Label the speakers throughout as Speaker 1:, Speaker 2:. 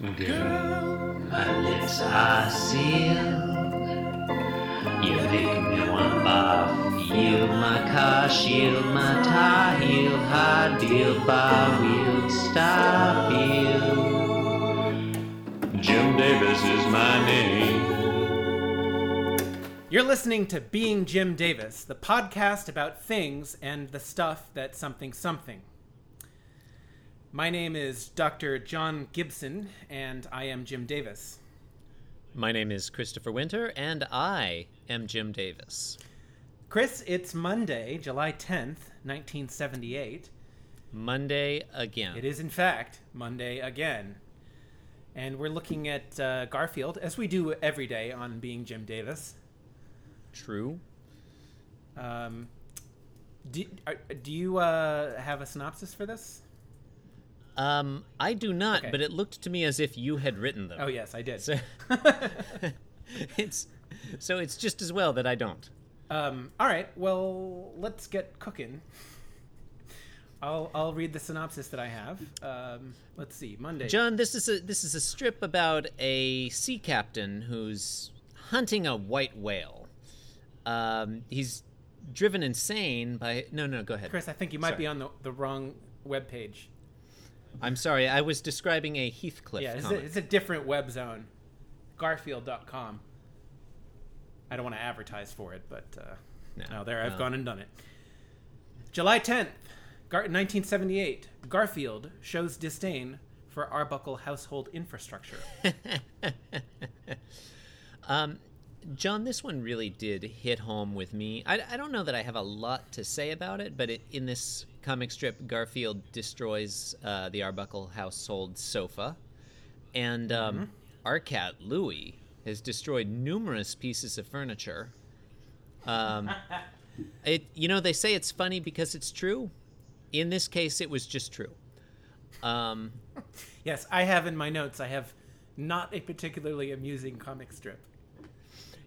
Speaker 1: Girl, my lips are sealed. You make me want barf. Yield my car, shield my tie, heel, high deal, bar wheel, stop you. Jim Davis is my name.
Speaker 2: You're listening to Being Jim Davis, the podcast about things and the stuff that something something. My name is Dr. John Gibson, and I am Jim Davis.
Speaker 3: My name is Christopher Winter, and I am Jim Davis.
Speaker 2: Chris, it's Monday, July 10th, 1978.
Speaker 3: Monday again.
Speaker 2: It is, in fact, Monday again. And we're looking at uh, Garfield, as we do every day on Being Jim Davis.
Speaker 3: True.
Speaker 2: Um, do, are, do you uh, have a synopsis for this?
Speaker 3: Um, I do not,
Speaker 2: Okay.
Speaker 3: but it looked to me as if you had written them.
Speaker 2: Oh, yes, I did.
Speaker 3: So it's so it's just as well that I don't.
Speaker 2: Um, all right, well, let's get cooking. I'll I'll read the synopsis that I have. Um, let's see, Monday.
Speaker 3: John, this is a this is a strip about a sea captain who's hunting a white whale. Um, he's driven insane by no no go ahead.
Speaker 2: Chris, I think you might be on the, the wrong web page.
Speaker 3: I'm sorry, I was describing a Heathcliff
Speaker 2: Yeah, it's a, it's a different web zone. Garfield.com. I don't want to advertise for it, but uh,
Speaker 3: No,
Speaker 2: no, there I've
Speaker 3: no.
Speaker 2: gone and done it. July 10th, Gar- 1978. Garfield shows disdain for Arbuckle household infrastructure.
Speaker 3: Um, John, this one really did hit home with me. I, I don't know that I have a lot to say about it, but it, in this comic strip, Garfield destroys uh, the Arbuckle household sofa, and um, our cat Louie has destroyed numerous pieces of furniture. Um, it, you know, they say it's funny because it's true. In this case, it was just true. Um,
Speaker 2: Yes, I have in my notes. I have not a particularly amusing comic strip.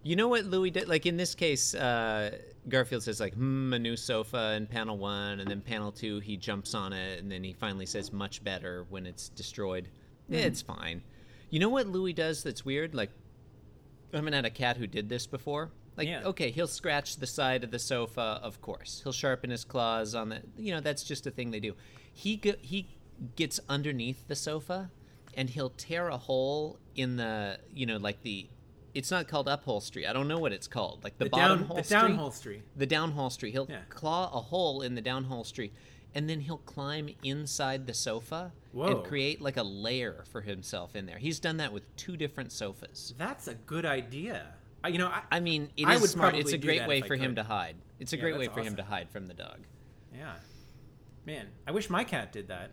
Speaker 3: You know what Louis did? Like in this case, uh, Garfield says like, "Hmm, a new sofa" in panel one, and then panel two, he jumps on it, and then he finally says, "Much better" when it's destroyed. Yeah, it's fine. You know what Louis does that's weird? Like, I haven't had a cat who did this before. Like,
Speaker 2: Yeah.
Speaker 3: okay, he'll scratch the side of the sofa, of course. He'll sharpen his claws on the. You know, that's just a thing they do. He go, he gets underneath the sofa, and he'll tear a hole in the. You know, like the. It's not called upholstery. I don't know what it's called. Like the,
Speaker 2: The
Speaker 3: bottom
Speaker 2: down, the
Speaker 3: holstery.
Speaker 2: downholstery.
Speaker 3: The downholstery. He'll
Speaker 2: Yeah.
Speaker 3: claw a hole in the downholstery, and then he'll climb inside the sofa
Speaker 2: Whoa.
Speaker 3: and create like a layer for himself in there. He's done that with two different sofas.
Speaker 2: That's a good idea. You know, I,
Speaker 3: I mean, it
Speaker 2: I
Speaker 3: is
Speaker 2: would
Speaker 3: smart. It's a great way for him to hide. It's a
Speaker 2: Yeah,
Speaker 3: great way for him to hide from the dog.
Speaker 2: yeah, man, I wish my cat did that.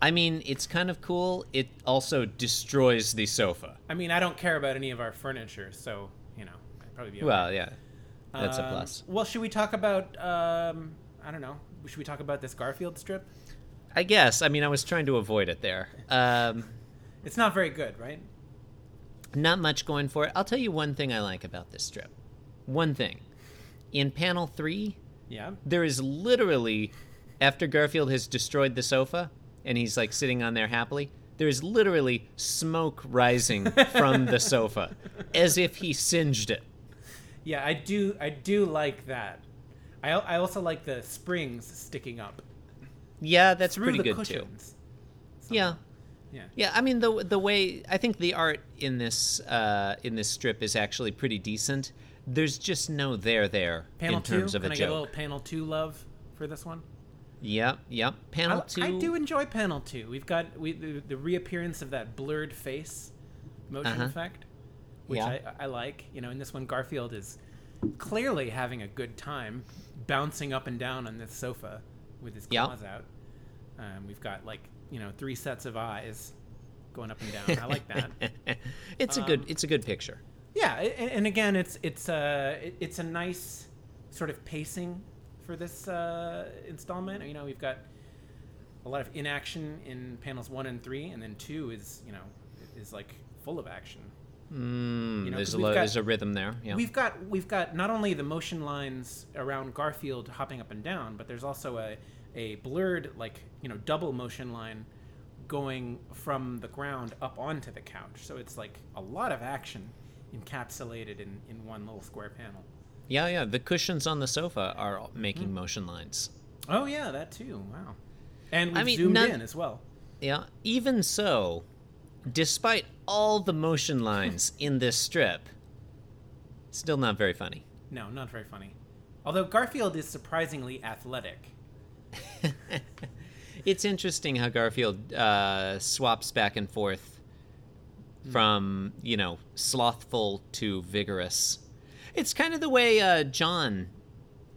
Speaker 3: I mean, it's kind of cool. It also destroys the sofa.
Speaker 2: I mean, I don't care about any of our furniture, so you know, I'd probably be. okay.
Speaker 3: Well, yeah, that's a
Speaker 2: Um,
Speaker 3: plus.
Speaker 2: Well, should we talk about? Um, I don't know. Should we talk about this Garfield strip?
Speaker 3: I guess. I mean, I was trying to avoid it there. Um,
Speaker 2: It's not very good, right?
Speaker 3: not much going for it. I'll tell you one thing I like about this strip. One thing. In panel three,
Speaker 2: Yeah.
Speaker 3: there is literally after Garfield has destroyed the sofa and he's like sitting on there happily, there is literally smoke rising from the sofa as if he singed it.
Speaker 2: Yeah, I do. I do like that. I, I also like the springs sticking up
Speaker 3: Yeah, that's
Speaker 2: through
Speaker 3: pretty good
Speaker 2: cushions.
Speaker 3: too. Yeah.
Speaker 2: Yeah.
Speaker 3: Yeah, I mean the the way I think the art in this uh, in this strip is actually pretty decent. There's just no there there
Speaker 2: Panel
Speaker 3: in terms
Speaker 2: two.
Speaker 3: of
Speaker 2: Can
Speaker 3: a
Speaker 2: I get a little panel two love for this one?
Speaker 3: Yep, yep. Panel
Speaker 2: I,
Speaker 3: two.
Speaker 2: I do enjoy panel two. We've got we the, the reappearance of that blurred face motion
Speaker 3: Uh-huh.
Speaker 2: effect, which
Speaker 3: Yeah.
Speaker 2: I, I like. You know, in this one, Garfield is clearly having a good time bouncing up and down on this sofa with his claws out. Um, we've got like you know three sets of eyes going up and down. I like that.
Speaker 3: it's a
Speaker 2: Um,
Speaker 3: good it's a good picture.
Speaker 2: Yeah, and, and again, it's it's a it's a nice sort of pacing for this uh, installment. You know, we've got a lot of inaction in panels one and three, and then two is you know is like full of action.
Speaker 3: Mm,
Speaker 2: You know,
Speaker 3: there's a lo-
Speaker 2: got-
Speaker 3: there's a rhythm there. Yeah.
Speaker 2: We've got we've got not only the motion lines around Garfield hopping up and down, but there's also a a blurred like you know double motion line going from the ground up onto the couch. So it's like a lot of action encapsulated in, in one little square panel.
Speaker 3: Yeah, yeah. The cushions on the sofa are making motion lines.
Speaker 2: Oh yeah, that too. Wow. And we
Speaker 3: I mean,
Speaker 2: zoomed
Speaker 3: none-
Speaker 2: in as well.
Speaker 3: Yeah. Even so, despite all the motion lines in this strip, still not very funny.
Speaker 2: No, not very funny. Although Garfield is surprisingly athletic.
Speaker 3: It's interesting how Garfield uh, swaps back and forth from, you know, slothful to vigorous. It's kind of the way uh, John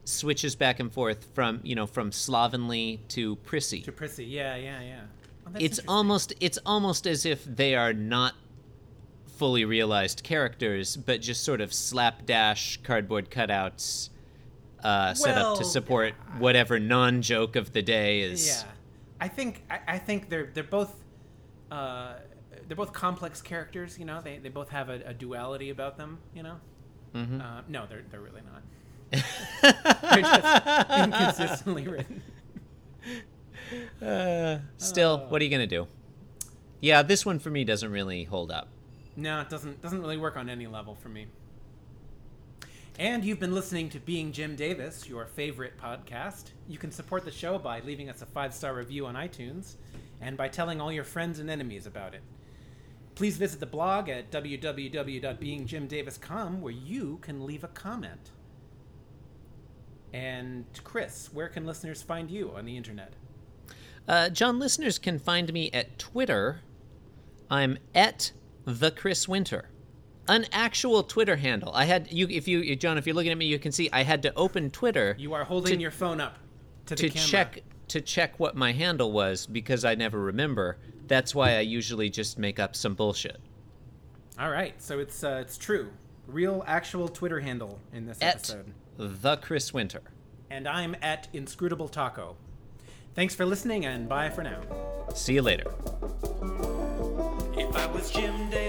Speaker 3: switches back and forth from, you know, from slovenly to prissy.
Speaker 2: To Prissy, yeah, yeah, yeah. Oh,
Speaker 3: it's almost it's almost as if they are not fully realized characters, but just sort of slapdash cardboard cutouts uh, set up to
Speaker 2: Well,
Speaker 3: support whatever non-joke of the day is.
Speaker 2: Yeah, I think I, I think they're they're both uh, they're both complex characters. You know, they they both have a, a duality about them. You know,
Speaker 3: Mhm.
Speaker 2: uh, no, they're they're really not. they're just inconsistently written.
Speaker 3: Uh, still,
Speaker 2: Oh.
Speaker 3: what are you gonna do? Yeah, this one for me doesn't really hold up.
Speaker 2: No, it doesn't doesn't really work on any level for me. And you've been listening to Being Jim Davis, your favorite podcast. You can support the show by leaving us a five star review on iTunes and by telling all your friends and enemies about it. Please visit the blog at www.beingjimdavis.com where you can leave a comment. And Chris, where can listeners find you on the internet?
Speaker 3: Uh, John, listeners can find me at Twitter. I'm at the Chris Winter, an actual Twitter handle. I had you if you John, if you're looking at me, you can see I had to open Twitter
Speaker 2: You are holding
Speaker 3: To-
Speaker 2: your phone up to the
Speaker 3: to
Speaker 2: camera.
Speaker 3: check to check what my handle was because I never remember. That's why I usually just make up some bullshit.
Speaker 2: All right, so it's uh, it's true, real actual Twitter handle in this
Speaker 3: At
Speaker 2: episode,
Speaker 3: the Chris Winter.
Speaker 2: and I'm at inscrutable taco. Thanks for listening, and bye for now.
Speaker 3: See you later.
Speaker 2: If I was Jim Davis.